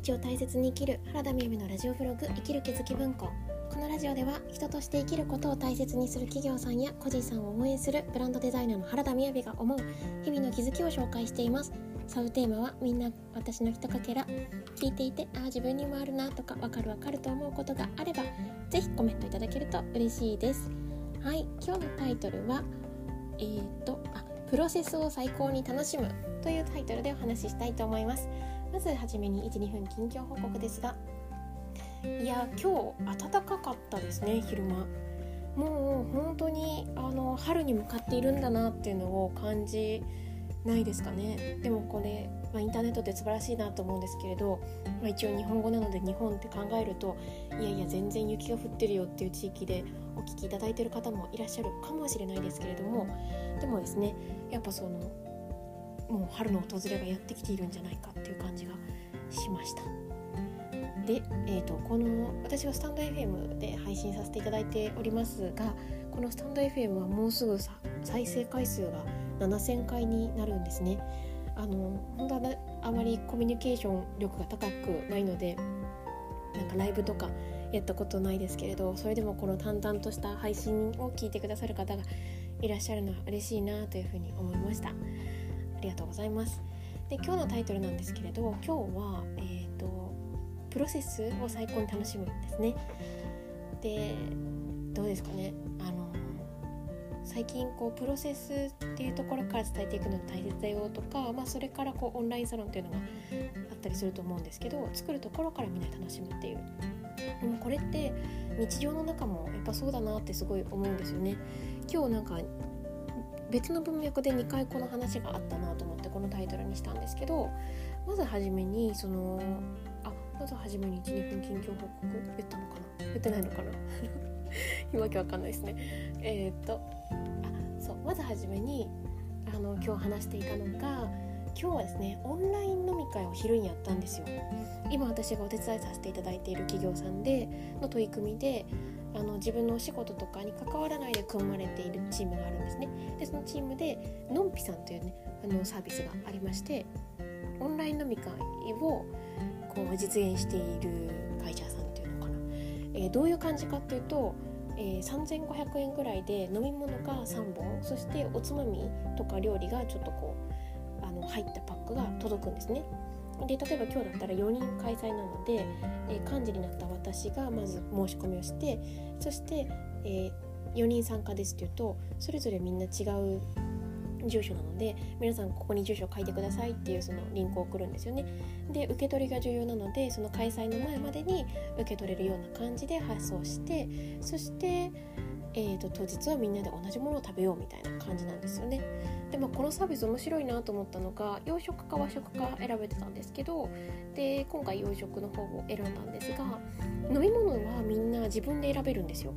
日を大切に生きる原田美由美のラジオブログ生きる気づき文庫。このラジオでは人として生きることを大切にする企業さんや個人さんを応援するブランドデザイナーの原田美由が思う日々の気づきを紹介しています。サブテーマはみんな私のひとかけら聞いていてああ自分にもあるなとかわかるわかると思うことがあればぜひコメントいただけると嬉しいです。はい今日のタイトルはえーとあプロセスを最高に楽しむというタイトルでお話ししたいと思います。まずはじめに12分近況報告ですが。いや今日暖かかったですね昼間。もう本当にあの春に向かっているんだなっていうのを感じないですかね。でもこれ、まあ、インターネットって素晴らしいなと思うんですけれど、まあ、一応日本語なので日本って考えるといやいや全然雪が降ってるよっていう地域でお聞きいただいてる方もいらっしゃるかもしれないですけれどもでもですねやっぱそのもう春の訪れがやってきているんじゃないかっていう感じがしました。で、えーと、この私はスタンド FM で配信させていただいておりますがこのスタンド FM はもうすぐ再生回数が7000回になるんですね。あの本当はあまりコミュニケーション力が高くないのでなんかライブとかやったことないですけれどそれでもこの淡々とした配信を聞いてくださる方がいらっしゃるのは嬉しいなというふうに思いました。ありがとうございます。で今日のタイトルなんですけれど今日は、えーと、プロセスを最高に楽しむんですね。でどうですかね？あの最近こうプロセスっていうところから伝えていくの大切だよとか、まあ、それからこうオンラインサロンっていうのがあったりすると思うんですけど作るところからみんな楽しむっていう。でもこれって日常の中もやっぱそうだなってすごい思うんですよね。今日なんか別の文脈で2回この話があったなと思ってこのタイトルにしたんですけどまず初めにそのあまず初めに12分近況報告言ったのかな？言ってないのかな？わけわかんないですね。えー、っとあそうまず初めにあの今日話していたのが今日はですねオンライン飲み会を昼にやったんですよ。今私がお手伝いさせていただいている企業さんでの取り組みであの自分のお仕事とかに関わらないで組まれているチームがあるんですねでそのチームでのんぴさんというねあのサービスがありましてオンライン飲み会をこう実現している会社さんっていうのかな、えー、どういう感じかっていうとえー、3500円ぐらいで飲み物が3本そしておつまみとか料理がちょっとこうあの入ったパックが届くんですね。で例えば今日だったら4人開催なので、えー、幹事になった私がまず申し込みをしてそして、えー、4人参加ですっていうとそれぞれみんな違う住所なので皆さんここに住所を書いてくださいっていうそのリンクを送るんですよね。で受け取りが重要なのでその開催の前までに受け取れるような感じで発送してそしてえーと、当日はみんなで同じものを食べようみたいな感じなんですよね。で、まあ、このサービス面白いなと思ったのが洋食か和食か選べてたんですけどで今回洋食の方を選んだんですが飲み物はみんな自分で選べるんですよ。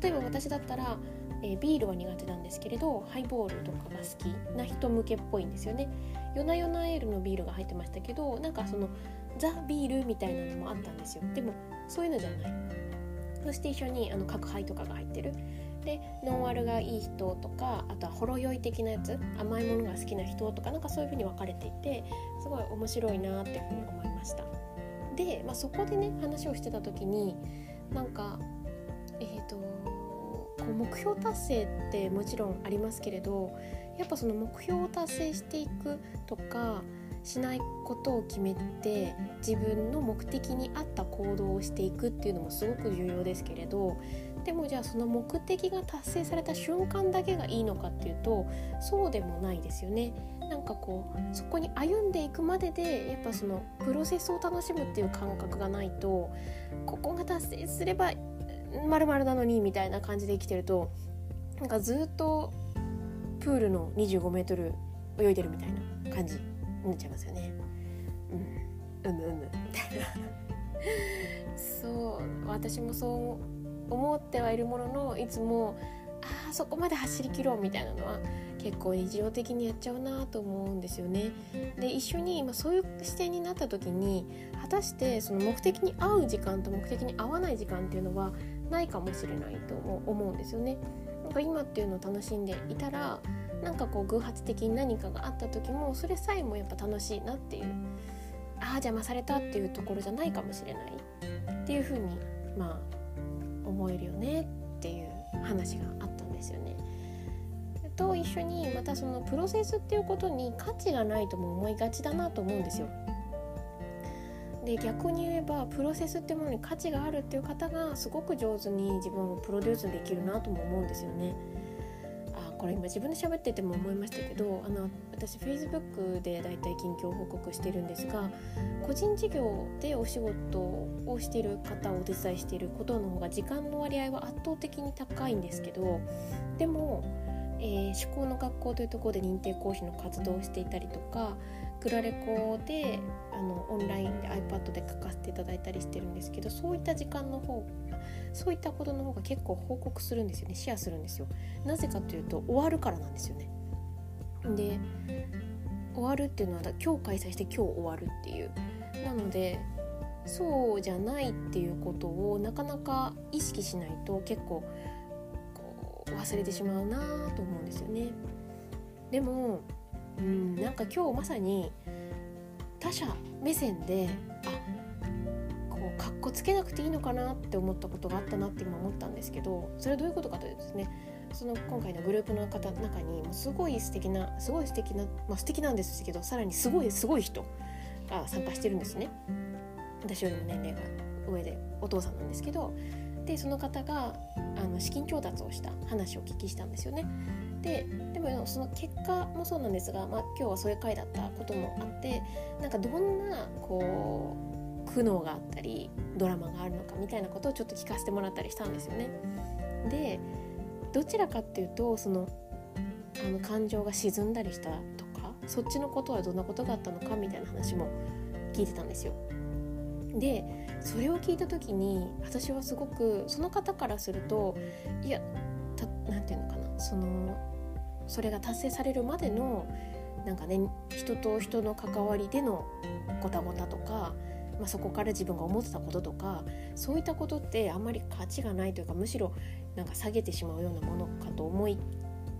例えば私だったらえー、ビールは苦手なんですけれどハイボールとかが好きな人向けっぽいんですよね夜な夜なエールのビールが入ってましたけどなんかそのザ・ビールみたいなのもあったんですよでもそういうのじゃないそして一緒にあの角杯とかが入ってる。でノンアルがいい人とかあとはほろ酔い的なやつ甘いものが好きな人とかなんかそういう風に分かれていてすごい面白いなっていう風に思いました。で、まあ、そこでね話をしてた時になんかえっ、ー、とこう目標達成ってもちろんありますけれどやっぱその目標を達成していくとかしないことを決めて自分の目的に合った行動をしていくっていうのもすごく重要ですけれどでもじゃあその目的が達成された瞬間だけがいいのかっていうとそうでもないですよね。なんかこうそこに歩んでいくまででやっぱそのプロセスを楽しむっていう感覚がないとここが達成すればまるなのにみたいな感じで生きてるとなんかずっとプールの25メートル泳いでるみたいな感じなっちゃいますよね。うん、うむうむみたいなそう私もそう思ってはいるもののいつもああそこまで走り切ろうみたいなのは結構日常的にやっちゃうなと思うんですよね。で一緒に今そういう視点になった時に果たしてその目的に合う時間と目的に合わない時間っていうのはないかもしれないと思うんですよね。なんか今っていうのを楽しんでいたらなんかこう偶発的に何かがあった時もそれさえもやっぱ楽しいなっていうああ邪魔されたっていうところじゃないかもしれないっていうふうにまあ思えるよねっていう話があったんですよね。と一緒にまたそのプロセスっていうことに価値がないとも思いがちだなと思うんですよ。で逆に言えばプロセスってものに価値があるっていう方がすごく上手に自分をプロデュースできるなとも思うんですよね。これ今自分で喋ってても思いましたけどあの私 Facebook でだいたい近況報告してるんですが個人事業でお仕事をしている方をお手伝いしていることの方が時間の割合は圧倒的に高いんですけどでもえー、思考の学校というところで認定講師の活動をしていたりとかクラレコであのオンラインで iPad で書かせていただいたりしてるんですけどそういった時間の方そういったことの方が結構報告するんですよね。シェアするんですよ。なぜかというと終わるからなんですよね。で終わるっていうのは今日開催して今日終わるっていう。なのでそうじゃないっていうことをなかなか意識しないと結構忘れてしまうなと思うんですよね。でもうんなんか今日まさに他者目線でつけなくていいのかなって思ったことがあったなって今思ったんですけどそれはどういうことかというとですねその今回のグループの方の中にすごい素敵なすごい素敵なまあ素敵なんですけどさらにすごいすごい人が参加してるんですね私よりも年齢が上でお父さんなんですけどでその方があの資金調達をした話をお聞きしたんですよね。ででもその結果もそうなんですが、まあ、今日はそういう回だったこともあってなんかどんなこう苦悩があったりドラマがあるのかみたいなことをちょっと聞かせてもらったりしたんですよね。でどちらかっていうとそのあの感情が沈んだりしたとかそっちのことはどんなことがあったのかみたいな話も聞いてたんですよ。でそれを聞いた時に私はすごくその方からするといや何て言うのかなそのそれが達成されるまでのなんかね人と人の関わりでのごたごたとか、まあ、そこから自分が思ってたこととかそういったことってあんまり価値がないというかむしろなんか下げてしまうようなものかと思い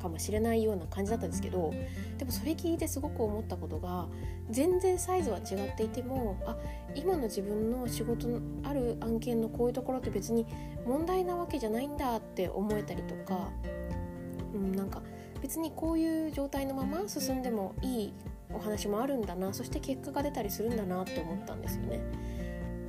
かもしれないような感じだったんですけどでもそれ聞いてすごく思ったことが全然サイズは違っていてもあ今の自分の仕事のある案件のこういうところって別に問題なわけじゃないんだって思えたりとか、うん、なんか別にこういう状態のまま進んでもいいお話もあるんだなそして結果が出たりするんだなって思ったんですよね。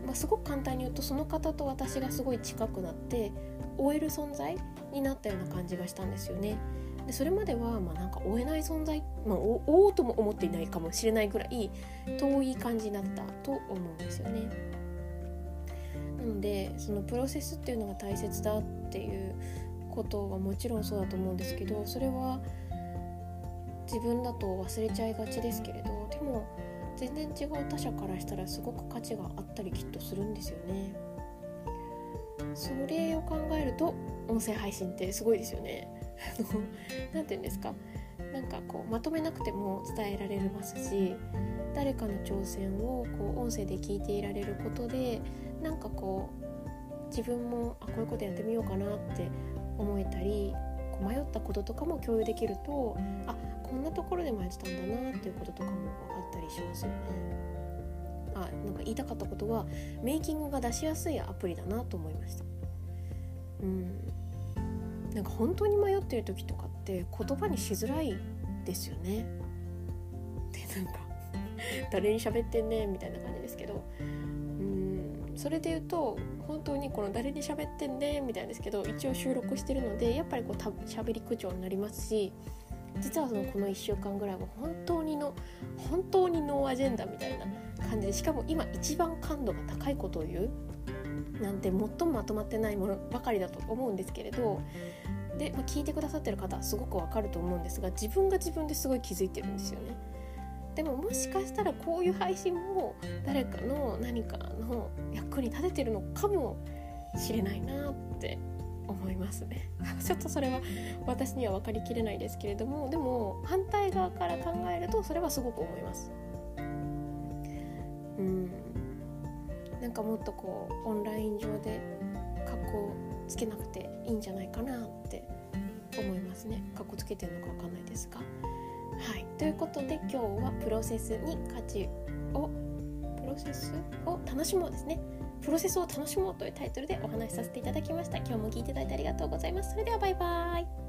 まあ、すごく簡単に言うとその方と私がすごい近くなって追える存在になったような感じがしたんですよね。でそれまではまあなんか追えない存在、まあ、追おうとも思っていないかもしれないぐらい遠い感じになったと思うんですよね。なのでそのプロセスっていうのが大切だっていうことはもちろんそうだと思うんですけどそれは自分だと忘れちゃいがちですけれどでも全然違う他者からしたらすごく価値があったりきっとするんですよね。それを考えると音声配信ってすごいですよね。何て言うんですか？なんかこうまとめなくても伝えられますし誰かの挑戦をこう音声で聞いていられることでなんかこう自分もあこういうことやってみようかなって思えたりこう迷ったこととかも共有できるとあこんなところで迷ってたんだなっていうこととかも分かったりしますよね。あなんか言いたかったことはメイキングが出しやすいアプリだなと思いました。うんなんか本当に迷ってる時とかって言葉にしづらいですよね。でなんか 誰に喋ってんねみたいな感じですけどうんそれで言うと本当にこの誰に喋ってんねみたいですけど一応収録してるのでやっぱりこうた喋り口調になりますし実はそのこの1週間ぐらいは本当にの本当にノーアジェンダみたいな感じでしかも今一番感度が高いことを言うなんて最もまとまってないものばかりだと思うんですけれどで、まあ、聞いてくださってる方すごくわかると思うんですが自分が自分ですごい気づいてるんですよね。でももしかしたらこういう配信も誰かの何かの役に立ててるのかもしれないなって思いますね。ちょっとそれは私には分かりきれないですけれどもでも反対側から考えるとそれはすごく思います。うん。なんかもっとこうオンライン上で格好つけなくていいんじゃないかなって思いますね。格好つけてるのかわかんないですが。はい。ということで今日はプロセスに価値をプロセスを楽しもうですねプロセスを楽しもうというタイトルでお話しさせていただきました。今日も聞いていただいてありがとうございます。それではバイバーイ。